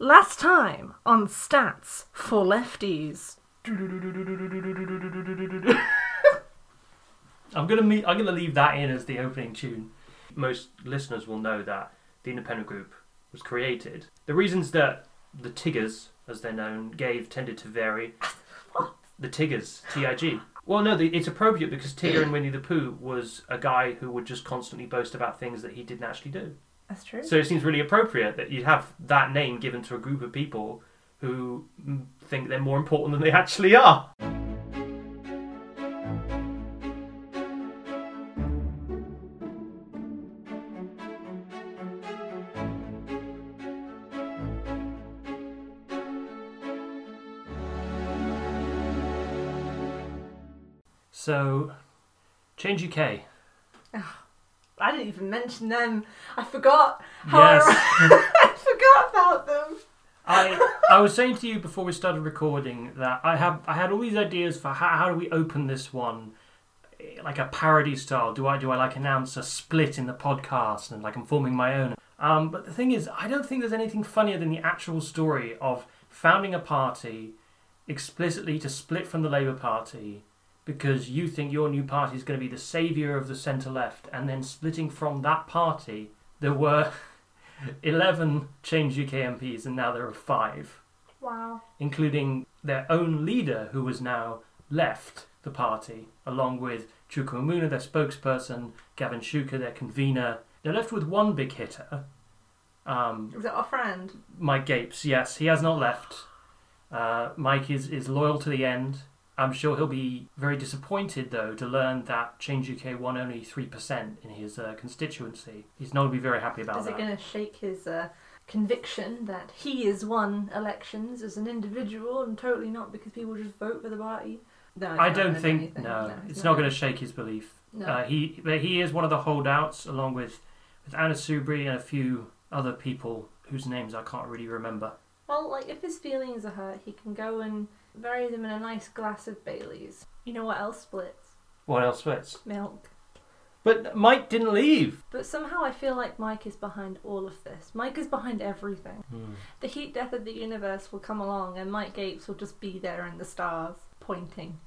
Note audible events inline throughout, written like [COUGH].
Last time on Stats for Lefties. I'm gonna me- I'm gonna leave that in as the opening tune. Most listeners will know that the independent group was created. The reasons that the Tiggers, as they're known, gave tended to vary. [LAUGHS] the Tiggers, T-I-G. Well, no, the, it's appropriate because Tigger in Winnie the Pooh was a guy who would just constantly boast about things that he didn't actually do. That's true. So it seems really appropriate that you'd have that name given to a group of people who think they're more important than they actually are. So, Change UK. I didn't even mention them. I forgot how Yes. I, [LAUGHS] I forgot about them. I I was saying to you before we started recording that I have I had all these ideas for how, how do we open this one eh, like a parody style. Do I do I like announce a split in the podcast and like I'm forming my own? Um, but the thing is, I don't think there's anything funnier than the actual story of founding a party explicitly to split from the Labour Party because you think your new party is going to be the saviour of the centre left, and then splitting from that party. There were [LAUGHS] 11 Change UK MPs, and now there are five, Wow. including their own leader, who has now left the party, along with Chuka Umunna, their spokesperson, Gavin Shuker, their convener. They're left with one big hitter, um, Was that our friend? Mike Gapes. Yes, he has not left. Uh, Mike is, is loyal to the end. I'm sure he'll be very disappointed, though, to learn that Change UK won only 3% in his uh, constituency. He's not going to be very happy about Is that. it going to shake his uh, conviction that he has won elections as an individual and totally not because people just vote for the party? No, I don't think anything. no, it's it's not going to shake his belief. No. Uh, he but he is one of the holdouts, along with with Anna Soubry and a few other people whose names I can't really remember. Well, like if his feelings are hurt, he can go and bury them in a nice glass of Bailey's. You know what else splits? What else splits? Milk. But Mike didn't leave. But somehow I feel like Mike is behind all of this. Mike is behind everything. The heat death of the universe will come along and Mike Gapes will just be there in the stars, pointing.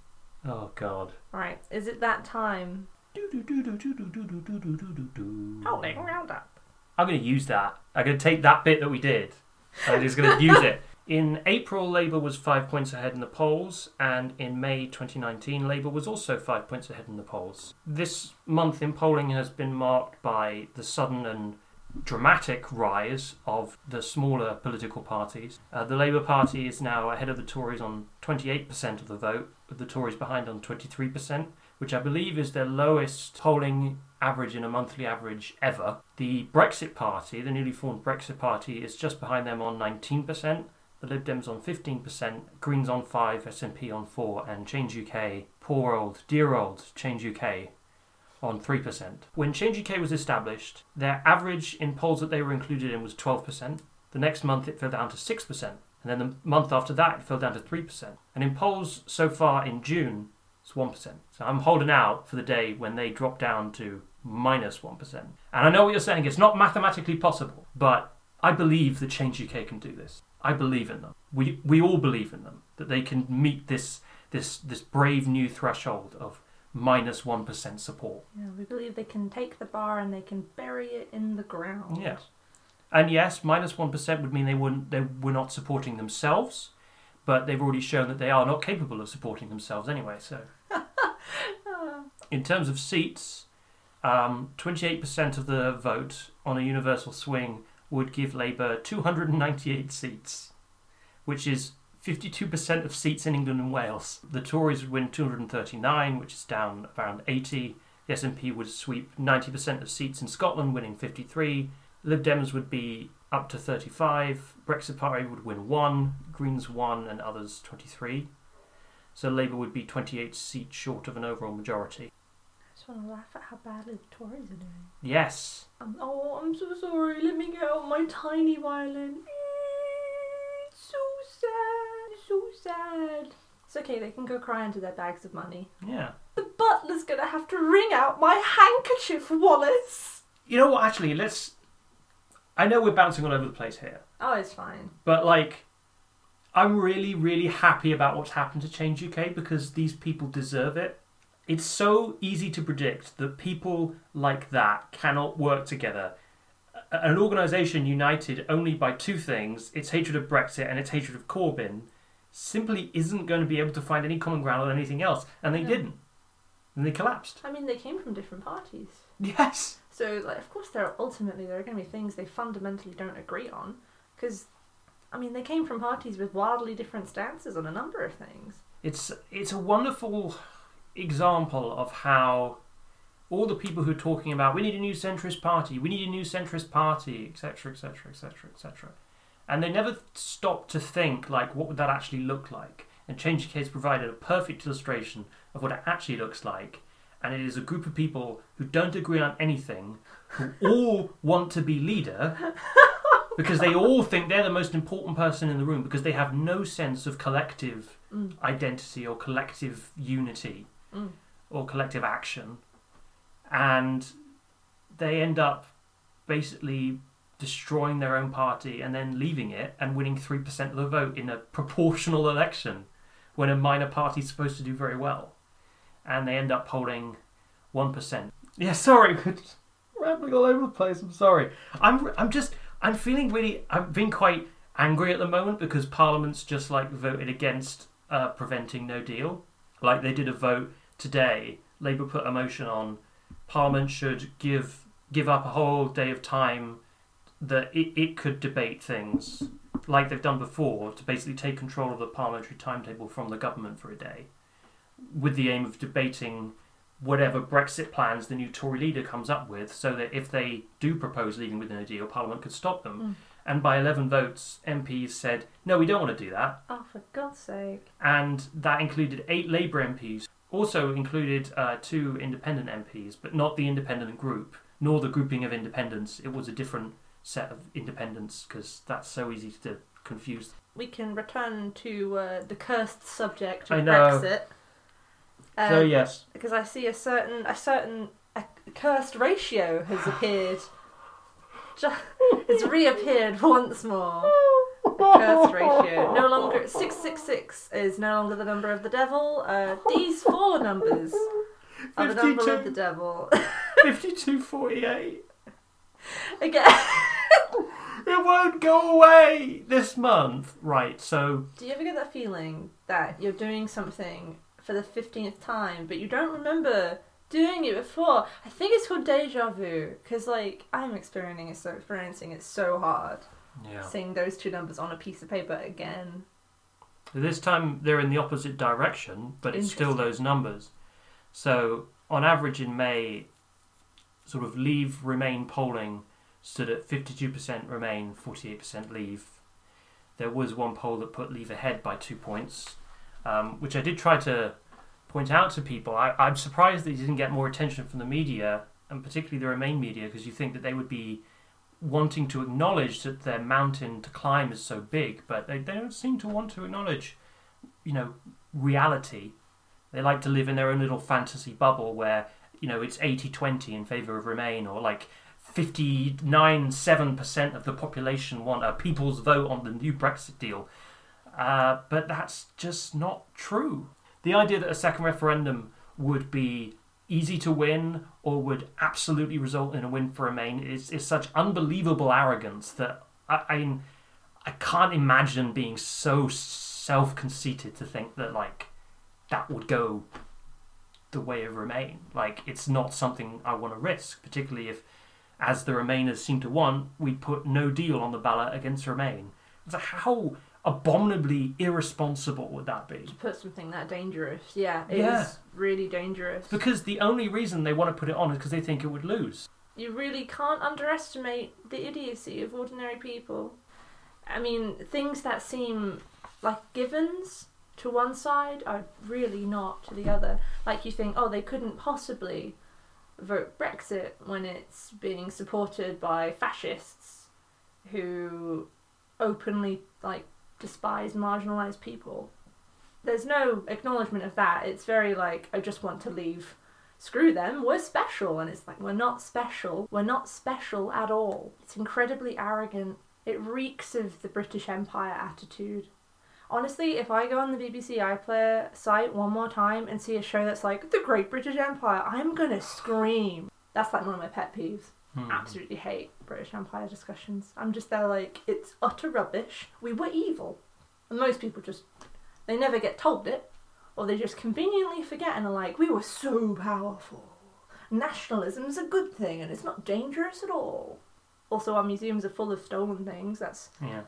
Oh God. Right, is it that time? Do do do do do do do do do do do do do Holding Round up. I'm going to use that. I'm going to take that bit that we did. and I'm just going to use it. In April, Labour was five points ahead in the polls, and in May 2019, Labour was also five points ahead in the polls. This month in polling has been marked by the sudden and dramatic rise of the smaller political parties. Uh, the Labour Party is now ahead of the Tories on 28% of the vote, with the Tories behind on 23%, which I believe is their lowest polling average in a monthly average ever. The Brexit Party, the newly formed Brexit Party, is just behind them on 19%. The Lib Dems on 15%, Greens on 5, SNP on 4, and Change UK, poor old, dear old Change UK, on 3%. When Change UK was established, their average in polls that they were included in was 12%. The next month it fell down to 6%. And then the month after that it fell down to 3%. And in polls so far in June, it's 1%. So I'm holding out for the day when they drop down to minus 1. And I know what you're saying, it's not mathematically possible, but I believe that Change UK can do this. I believe in them. We, we all believe in them, that they can meet this, this, this brave new threshold of minus 1 support. Yeah, we believe they can take the bar and they can bury it in the ground. Yeah. And yes, minus 1 would mean they, wouldn't, they were not supporting themselves, but they've already shown that they are not capable of supporting themselves anyway, so. [LAUGHS] In terms of seats, um, 28% of the vote on a universal swing would give Labour 298 seats, which is 52% of seats in England and Wales. The Tories would win 239, which is down around 80. The SNP would sweep 90% of seats in Scotland, winning 53. Lib Dems would be up to 35. Brexit Party would win 1. Greens 1, and others 23. So Labour would be 28 seats short of an overall majority. I just want to laugh at how badly the Tories are doing. Yes. Um, oh, I'm so sorry. Let me get out my tiny violin. It's so sad. So sad. It's okay. They can go cry into their bags of money. Yeah. The butler's gonna have to wring out my handkerchief, Wallace. You know what? Actually, let's. I know we're bouncing all over the place here, Oh, it's fine. but like, I'm really, really happy about what's happened to Change UK because these people deserve it. It's so easy to predict that people like that cannot work together. An organisation united only by two things its hatred of Brexit and its hatred of Corbyn simply isn't going to be able to find any common ground on anything else. And they No. didn't. And they collapsed. I mean, they came from different parties. Yes. So, like, of course, there are ultimately there are going to be things they fundamentally don't agree on, because, I mean, they came from parties with wildly different stances on a number of things. It's it's a wonderful example of how all the people who are talking about we need a new centrist party, we need a new centrist party, etc., etc., etc., etc., and they never stop to think like what would that actually look like. And Change has provided a perfect illustration of what it actually looks like. And it is a group of people who don't agree on anything, who all want to be leader, [LAUGHS] because they all think they're the most important person in the room, because they have no sense of collective Mm. identity or collective unity Mm. or collective action. And they end up basically destroying their own party and then leaving it and winning 3% of the vote in a proportional election when a minor party's supposed to do very well. And they end up holding 1%. Yeah, sorry, [LAUGHS] rambling all over the place. I'm sorry. I'm, I'm just, I'm feeling really, I've been quite angry at the moment because Parliament's just like voted against uh, preventing no deal. Like they did a vote today. Labour put a motion on Parliament should give give up a whole day of time that it, it could debate things like they've done before to basically take control of the parliamentary timetable from the government for a day with the aim of debating whatever Brexit plans the new Tory leader comes up with so that if they do propose leaving within a deal, Parliament could stop them. Mm. And by 11 votes, MPs said, no, we don't want to do that Oh, for God's sake. and that included eight Labour MPs. Also included uh, two independent MPs, but not the independent group, nor the grouping of independents. It was a different set of independents because that's so easy to confuse. We can return to uh, the cursed subject of I know. Brexit. Um, so yes, because I see a certain a certain a cursed ratio has appeared. [LAUGHS] It's reappeared once more. [LAUGHS] Cursed ratio. No longer six six six is no longer the number of the devil. Uh, these four numbers are the number of the devil. [LAUGHS] fifty-two forty-eight. Again, It won't go away this month. Right. So do you ever get that feeling that you're doing something for the fifteenth time, but you don't remember doing it before? I think it's called deja vu because, like, I'm experiencing it so experiencing it so hard. Yeah. seeing those two numbers on a piece of paper again. This time they're in the opposite direction, but it's still those numbers. So on average in May, sort of leave remain polling stood at 52% remain, 48% leave. There was one poll that put leave ahead by two points, um, which I did try to point out to people. I, I'm surprised that it didn't get more attention from the media, and particularly the remain media, because you think that they would be wanting to acknowledge that their mountain to climb is so big, but they, they don't seem to want to acknowledge, you know, reality. They like to live in their own little fantasy bubble where, you know, it's 80 20 in favour of Remain, or like 59 7% of the population want a people's vote on the new Brexit deal. Uh, but that's just not true. The idea that a second referendum would be easy to win or would absolutely result in a win for Remain is, is such unbelievable arrogance that I, I, I can't imagine being so self conceited to think that, like, that would go the way of Remain. Like, it's not something I want to risk, particularly if, as the Remainers seem to want, we put no deal on the ballot against Remain. It's So, how abominably irresponsible would that be? To put something that dangerous, yeah, it is Yeah. really dangerous. Because the only reason they want to put it on is because they think it would lose. you really can't underestimate the idiocy of ordinary people. I mean, things that seem like givens to one side are really not to the other. Like you think, oh, they couldn't possibly vote Brexit when it's being supported by fascists who openly like despise marginalized people. There's no acknowledgement of that. It's very like I just want to leave screw them, we're special. And it's like, we're not special. We're not special at all. It's incredibly arrogant. It reeks of the British Empire attitude. Honestly, if I go on the BBC iPlayer site one more time and see a show that's like the Great British Empire, I'm gonna scream. That's like one of my pet peeves. Hmm. Absolutely hate British Empire discussions. I'm just there like, it's utter rubbish. We were evil. And most people just, they never get told it, or they just conveniently forget and are like, we were so powerful. Nationalism is a good thing and it's not dangerous at all. Also, our museums are full of stolen things. That's Yeah.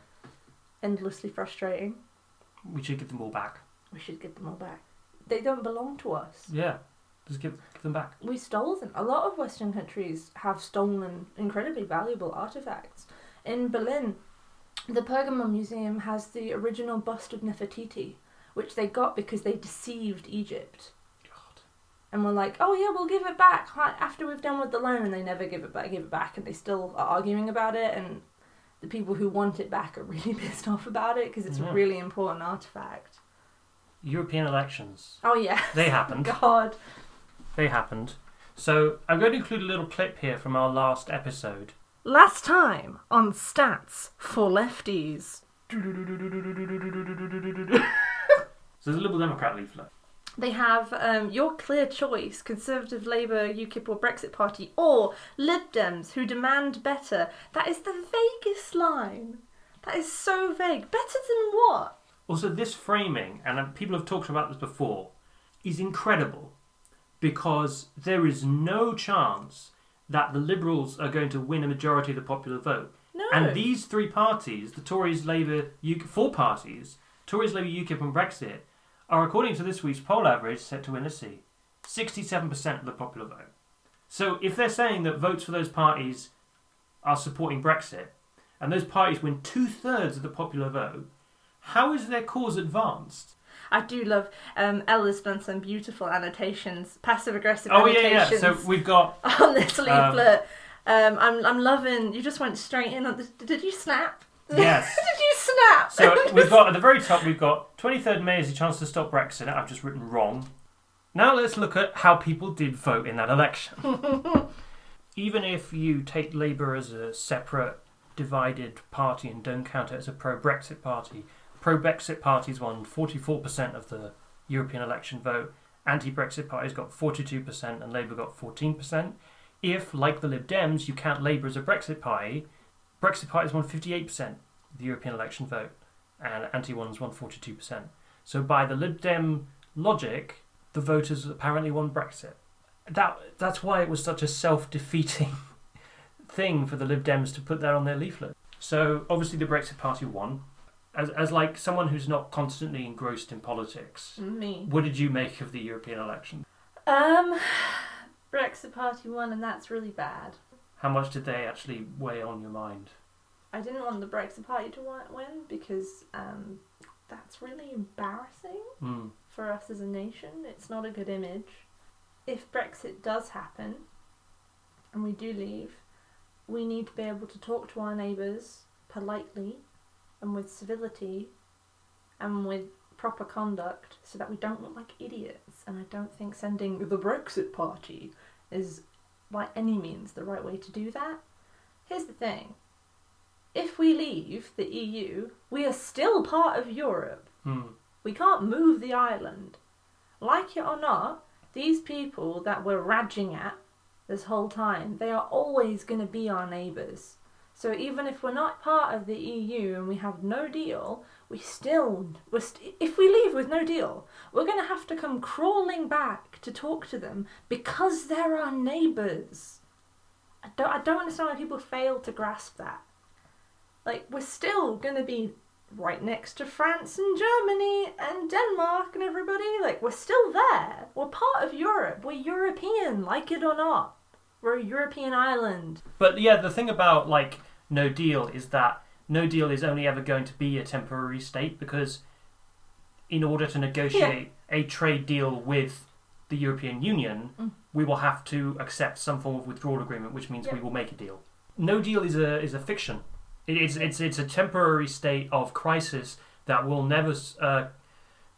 endlessly frustrating. We should give them all back. We should get them all back. They don't belong to us. Yeah. Just give, give them back. We stole them. A lot of Western countries have stolen incredibly valuable artifacts. In Berlin, the Pergamon Museum has the original bust of Nefertiti, which they got because they deceived Egypt. God. And were like, oh yeah, we'll give it back after we've done with the loan. And they never give it back, give it back, and they still are arguing about it. And the people who want it back are [LAUGHS] really pissed off about it because it's Yeah. a really important artifact. European elections. Oh yeah, They happened. [LAUGHS] God. They happened. So I'm going to include a little clip here from our last episode. Last time on Stats for Lefties. So there's a Liberal Democrat leaflet. They have um, your clear choice Conservative, Labour, UKIP, or Brexit Party, or Lib Dems who demand better. That is the vaguest line. That is so vague. Better than what? Also, this framing, and uh, people have talked about this before, is incredible because there is no chance that the Liberals are going to win a majority of the popular vote. No. And these three parties, the Tories, Labour, UK, four parties, Tories, Labour, UKIP, and Brexit, are, according to this week's poll average, set to win a seat. 67% of the popular vote. So if they're saying that votes for those parties are supporting Brexit, and those parties win two thirds of the popular vote, how is their cause advanced? I do love. Um, Ella's done some beautiful annotations, passive aggressive Oh yeah, yeah. So we've got [LAUGHS] on this leaflet. Um, I'm I'm loving. You just went straight in on this. Did you snap? Yes. [LAUGHS] did you snap? so we've got at the very top we've got 23rd May is a chance to stop Brexit. I've just written wrong. Now let's look at how people did vote in that election. [LAUGHS] Even if you take Labour as a separate, divided party and don't count it as a pro-Brexit party, pro-Brexit parties won 44% of the European election vote. Anti-Brexit parties got 42% and Labour got 14%. If, like the Lib Dems, you count Labour as a Brexit party, Brexit parties won 58% of the European election vote, and anti ones won 42%. So, by the Lib Dem logic, the voters apparently won Brexit. That That's why it was such a self defeating [LAUGHS] thing for the Lib Dems to put that on their leaflet. So, obviously, the Brexit Party won. As, as like someone who's not constantly engrossed in politics, Me. what did you make of the European election? Um, [SIGHS] Brexit Party won, and that's really bad. How much did they actually weigh on your mind? I didn't want the Brexit Party to win because um, that's really embarrassing Hmm. for us as a nation. It's not a good image. If Brexit does happen and we do leave, we need to be able to talk to our neighbours politely and with civility and with proper conduct so that we don't look like idiots. And I don't think sending the Brexit Party is by any means the right way to do that. Here's the thing if we leave the EU, we are still part of Europe. Hmm. We can't move the island. Like it or not, these people that we're raging at this whole time, they are always going to be our neighbours. So even if we're not part of the EU and we have no deal, we still, we're st- if we leave with no deal, we're going to have to come crawling back to talk to them because they're our neighbours. I don't, I don't understand why people fail to grasp that. Like, we're still going to be right next to France and Germany and Denmark and everybody. Like, we're still there. We're part of Europe. We're European, like it or not. We're a European island. But yeah, the thing about like no deal is that no deal is only ever going to be a temporary state because in order to negotiate a trade deal with the European Union, Mm. we will have to accept some form of withdrawal agreement, which means Yeah. we will make a deal. No deal is a is a fiction. It is it's it's a temporary state of crisis that will never s- uh,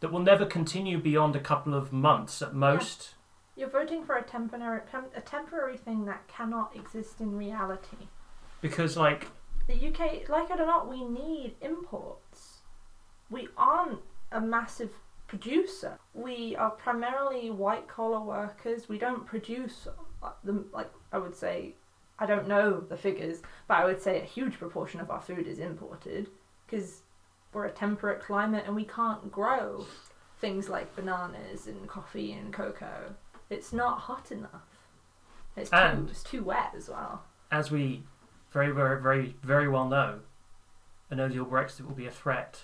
that will never continue beyond a couple of months at most. You're voting for a temporary tem- a temporary thing that cannot exist in reality. Because, like, The UK, like it or not, we need imports. We aren't a massive producer. We are primarily white collar workers. We don't produce uh, the like I would say. I don't know the figures, but I would say a huge proportion of our food is imported because we're a temperate climate and we can't grow things like bananas and coffee and cocoa. It's not hot enough. It's too, And- it's too wet as well. as we very, very, very, very well know, a no deal Brexit will be a threat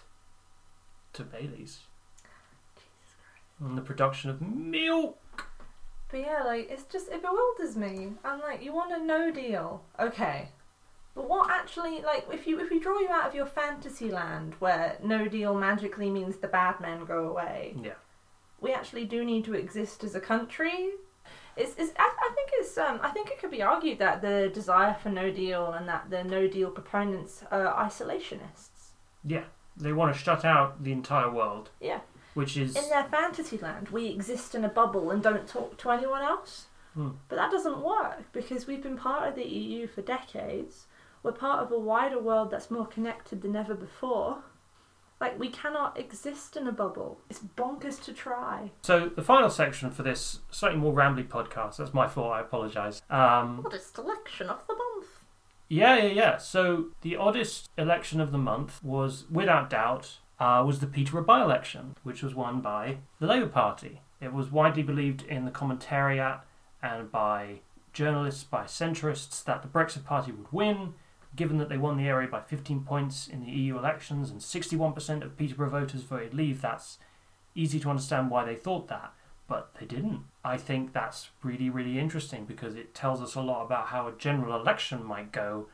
to Bailey's Jesus Christ. and the production of milk. But yeah, like it's just it bewilders me. I'm like, you want a no deal, okay? But what actually, like, if you if we draw you out of your fantasy land where no deal magically means the bad men go away, Yeah. We actually do need to exist as a country. It's, it's I, I think it's um I think it could be argued that the desire for no deal and that the no deal proponents are isolationists. Yeah. They want to shut out the entire world, Yeah. which is. In their fantasy land, we exist in a bubble and don't talk to anyone else. Hmm. But that doesn't work because we've been part of the EU for decades. We're part of a wider world that's more connected than ever before. Like, we cannot exist in a bubble. It's bonkers to try. So, the final section for this slightly more rambly podcast, that's my fault, I apologise. Um, Oddest election of the month. Yeah, yeah, yeah. So the oddest election of the month was, without doubt, uh, was the Peterborough by-election, which was won by the Labour Party. It was widely believed in the commentariat and by journalists, by centrists, that the Brexit Party would win, given that they won the area by 15 points in the EU elections and 61% of Peterborough voters voted Leave. That's easy to understand why they thought that, but they didn't. I think that's really, really interesting because it tells us a lot about how a general election might go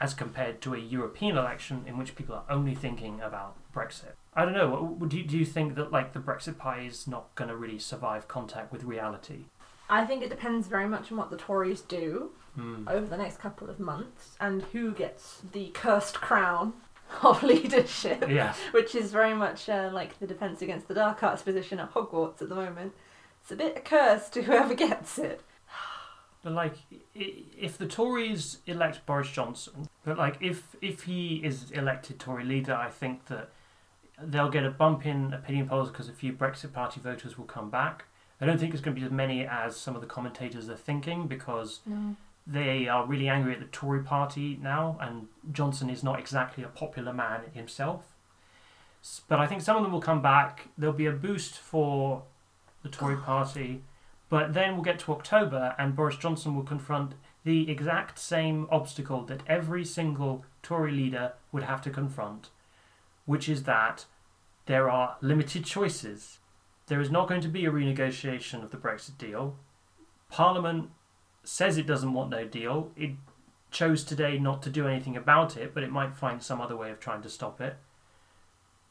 as compared to a European election in which people are only thinking about Brexit. I don't know. Do you, do you think that like the Brexit pie is not going to really survive contact with reality? I think it depends very much on what the Tories do Hmm. over the next couple of months and who gets the cursed crown [LAUGHS] of leadership. Yeah. which is very much uh, like the Defence Against the Dark Arts position at Hogwarts at the moment. It's a bit a curse to [LAUGHS] whoever gets it. But like, if the Tories elect Boris Johnson, but like if if he is elected Tory leader, I think that they'll get a bump in opinion polls because a few Brexit Party voters will come back. I don't think it's going to be as many as some of the commentators are thinking because No. they are really angry at the Tory party now, and Johnson is not exactly a popular man himself. But I think some of them will come back. There'll be a boost for the Tory [SIGHS] party, but then we'll get to October, and Boris Johnson will confront the exact same obstacle that every single Tory leader would have to confront, which is that there are limited choices. There is not going to be a renegotiation of the Brexit deal. Parliament says it doesn't want no deal. It chose today not to do anything about it, but it might find some other way of trying to stop it.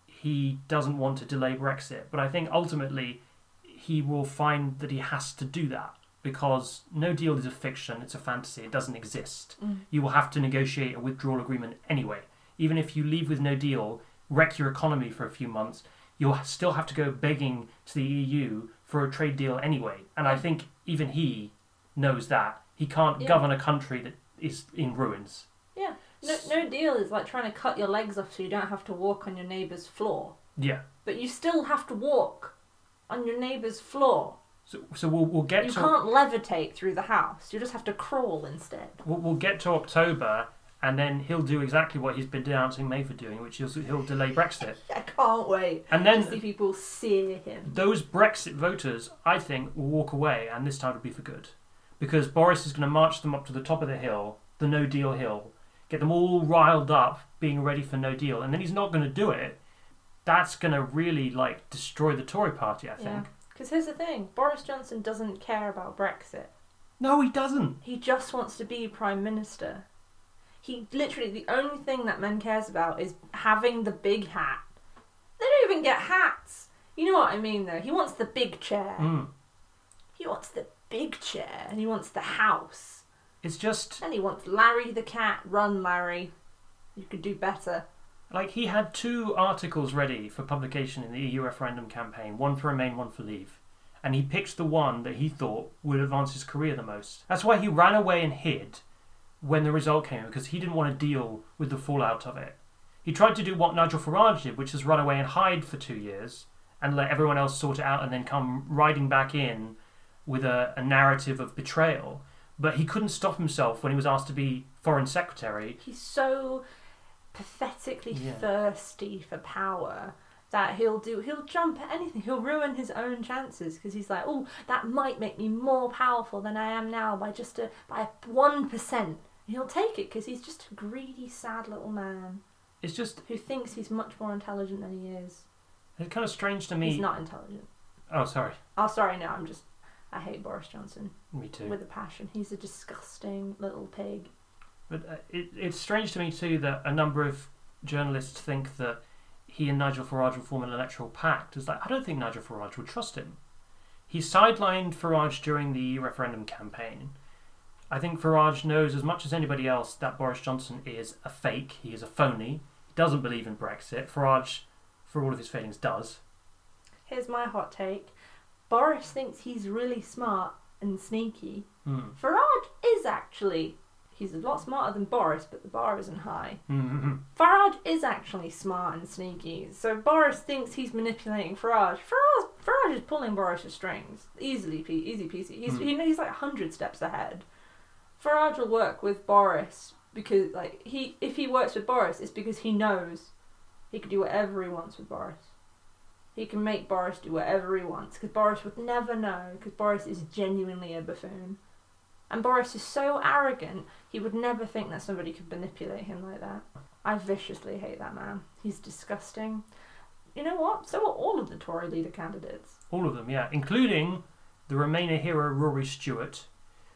He doesn't want to delay Brexit, but I think ultimately he will find that he has to do that because no deal is a fiction, it's a fantasy, it doesn't exist. Mm. You will have to negotiate a withdrawal agreement anyway. Even if you leave with no deal, wreck your economy for a few months, you'll still have to go begging to the EU for a trade deal anyway. And I mm. think even he knows that. He can't Yeah. govern a country that is in ruins. Yeah. No, no deal is like trying to cut your legs off so you don't have to walk on your neighbour's floor. Yeah. But you still have to walk on your neighbour's floor. So, so we'll, we'll get You to can't levitate through the house. You just have to crawl instead. we'll, we'll get to October, and then he'll do exactly what he's been denouncing May for doing, which is he'll delay Brexit. [LAUGHS] I can't wait And to then see people sear him. those Brexit voters, I think, will walk away, and this time it'll be for good. Because Boris is going to march them up to the top of the hill, the no deal hill, get them all riled up, being ready for no deal, and then he's not going to do it. That's going to really, like, destroy the Tory party, I think. Yeah. Because here's the thing Boris Johnson doesn't care about Brexit. No, he doesn't. He just wants to be Prime Minister. He literally, the only thing that men cares about is having the big hat. They don't even get hats. You know what I mean, though? He wants the big chair. Mm. He wants the big chair, and he wants the house. It's just And he wants Larry the cat. Run, Larry. You could do better. like he had two articles ready for publication in the EU referendum campaign one for Remain, one for Leave. and he picked the one that he thought would advance his career the most. That's why he ran away and hid when the result came, because he didn't want to deal with the fallout of it. He tried to do what Nigel Farage did, which is run away and hide for two years and let everyone else sort it out and then come riding back in with a, a narrative of betrayal. But he couldn't stop himself when he was asked to be foreign secretary. He's so pathetically Yeah. thirsty for power that he'll do he'll jump at anything he'll ruin his own chances because he's like oh that might make me more powerful than i am now by just a by one percent he'll take it because he's just a greedy sad little man It's just who thinks he's much more intelligent than he is it's kind of strange to me. he's not intelligent Oh, sorry. oh sorry no i'm just i hate boris johnson Me too. with a passion he's a disgusting little pig But uh, it, it's strange to me too that a number of journalists think that he and Nigel Farage will form an electoral pact. It's like I don't think Nigel Farage would trust him. He sidelined Farage during the referendum campaign. I think Farage knows as much as anybody else that Boris Johnson is a fake. He is a phony. He doesn't believe in Brexit. Farage, for all of his failings, does. here's my hot take boris thinks he's really smart and sneaky Hmm. Farage is actually. He's a lot smarter than Boris, but the bar isn't high. Mhm. Farage is actually smart and sneaky, so Boris thinks he's manipulating Farage. Farage, Farage is pulling Boris's strings. Easily, easy peasy. He's, Hmm. he, he's like 100 steps ahead. Farage will work with Boris because, like, he if he works with Boris, it's because he knows he can do whatever he wants with Boris. He can make Boris do whatever he wants because Boris would never know because Boris is genuinely a buffoon. And Boris is so arrogant, he would never think that somebody could manipulate him like that. I viciously hate that man. He's disgusting. You know what? So are all of the Tory leader candidates. All of them, yeah, including the Remainer hero Rory Stewart,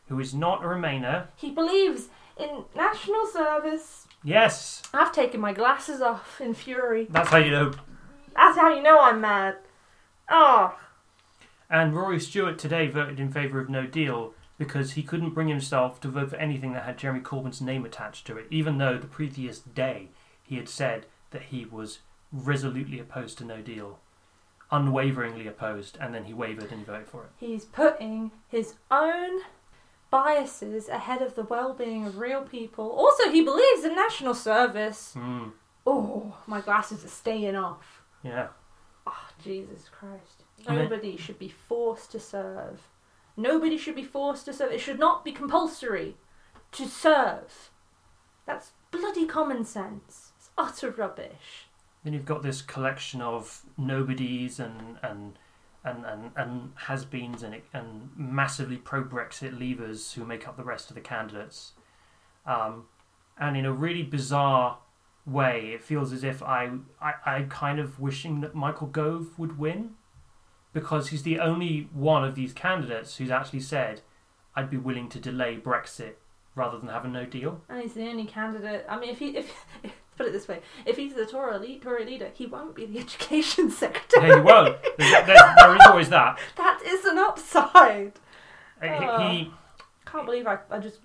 who is not a Remainer. He believes in national service. Yes, I've taken my glasses off in fury. that's how you know That's how you know I'm mad. Oh, And Rory Stewart today voted in favour of no deal because he couldn't bring himself to vote for anything that had Jeremy Corbyn's name attached to it, even though the previous day he had said that he was resolutely opposed to no deal, unwaveringly opposed, and then he wavered and he voted for it. he's putting his own biases ahead of the well-being of real people. Also, he believes in national service. Hmm. Oh, my glasses are staying off. yeah. Oh, Jesus Christ. Nobody should be forced to serve. Nobody should be forced to serve. It should not be compulsory to serve. That's bloody common sense. It's utter rubbish. Then you've got this collection of nobodies and and and and, and has-beens and and massively pro-Brexit leavers who make up the rest of the candidates, um, and in a really bizarre way, it feels as if I, I I'm kind of wishing that Michael Gove would win, because he's the only one of these candidates who's actually said, "I'd be willing to delay Brexit rather than have a no deal." And he's the only candidate. I mean, if he, if, put it this way, if he's the Tory, Tory leader, he won't be the [LAUGHS] education secretary. Yeah, he won't. [LAUGHS] There's, there, there is always that. That is an upside. Uh, He. Can't believe I, I just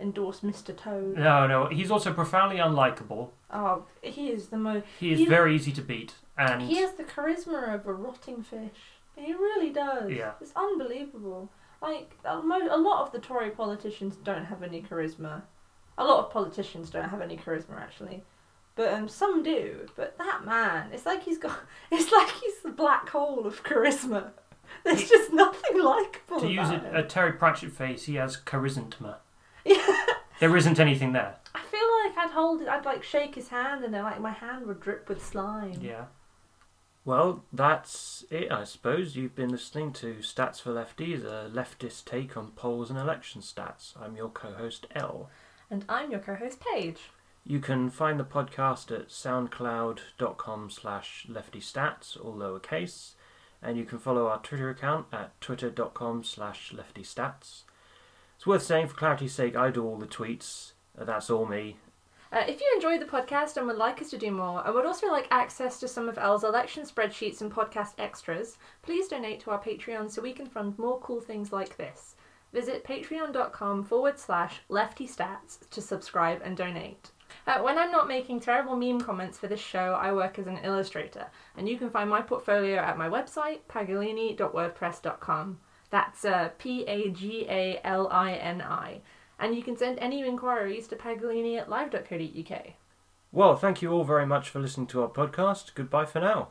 endorsed Mr. Toad. No, no. He's also profoundly unlikable. Oh, he is the most. He is He- very easy to beat, and He has the charisma of a rotting fish. He really does. Yeah. It's unbelievable. Like, a, mo- a lot of the Tory politicians don't have any charisma. A lot of politicians don't have any charisma, actually. But um, some do. But that man, it's like he's got. [LAUGHS] It's like he's the black hole of charisma. [LAUGHS] There's just nothing likable to use a, a Terry Pratchett face, he has charisma. [LAUGHS] Yeah. There isn't anything there. I feel like I'd hold it, I'd like shake his hand, and then like my hand would drip with slime. Yeah. Well, that's it, I suppose. You've been listening to Stats for Lefties, a leftist take on polls and election stats. I'm your co host, Ell. And I'm your co-host Paige. You can find the podcast at soundcloud.com slash leftystats, all lowercase, and you can follow our Twitter account at twitter.com slash leftystats. It's worth saying, for clarity's sake, I do all the tweets. Uh, That's all me. Uh, if you enjoyed the podcast and would like us to do more, and would also like access to some of Ell's election spreadsheets and podcast extras, please donate to our Patreon so we can fund more cool things like this. Visit patreon.com forward slash leftystats to subscribe and donate. Uh, when I'm not making terrible meme comments for this show, I work as an illustrator, and you can find my portfolio at my website, pagalini.wordpress.com. That's uh, P A G A L I N I. And you can send any inquiries to pagalini at live.co.uk. Well, thank you all very much for listening to our podcast. Goodbye for now.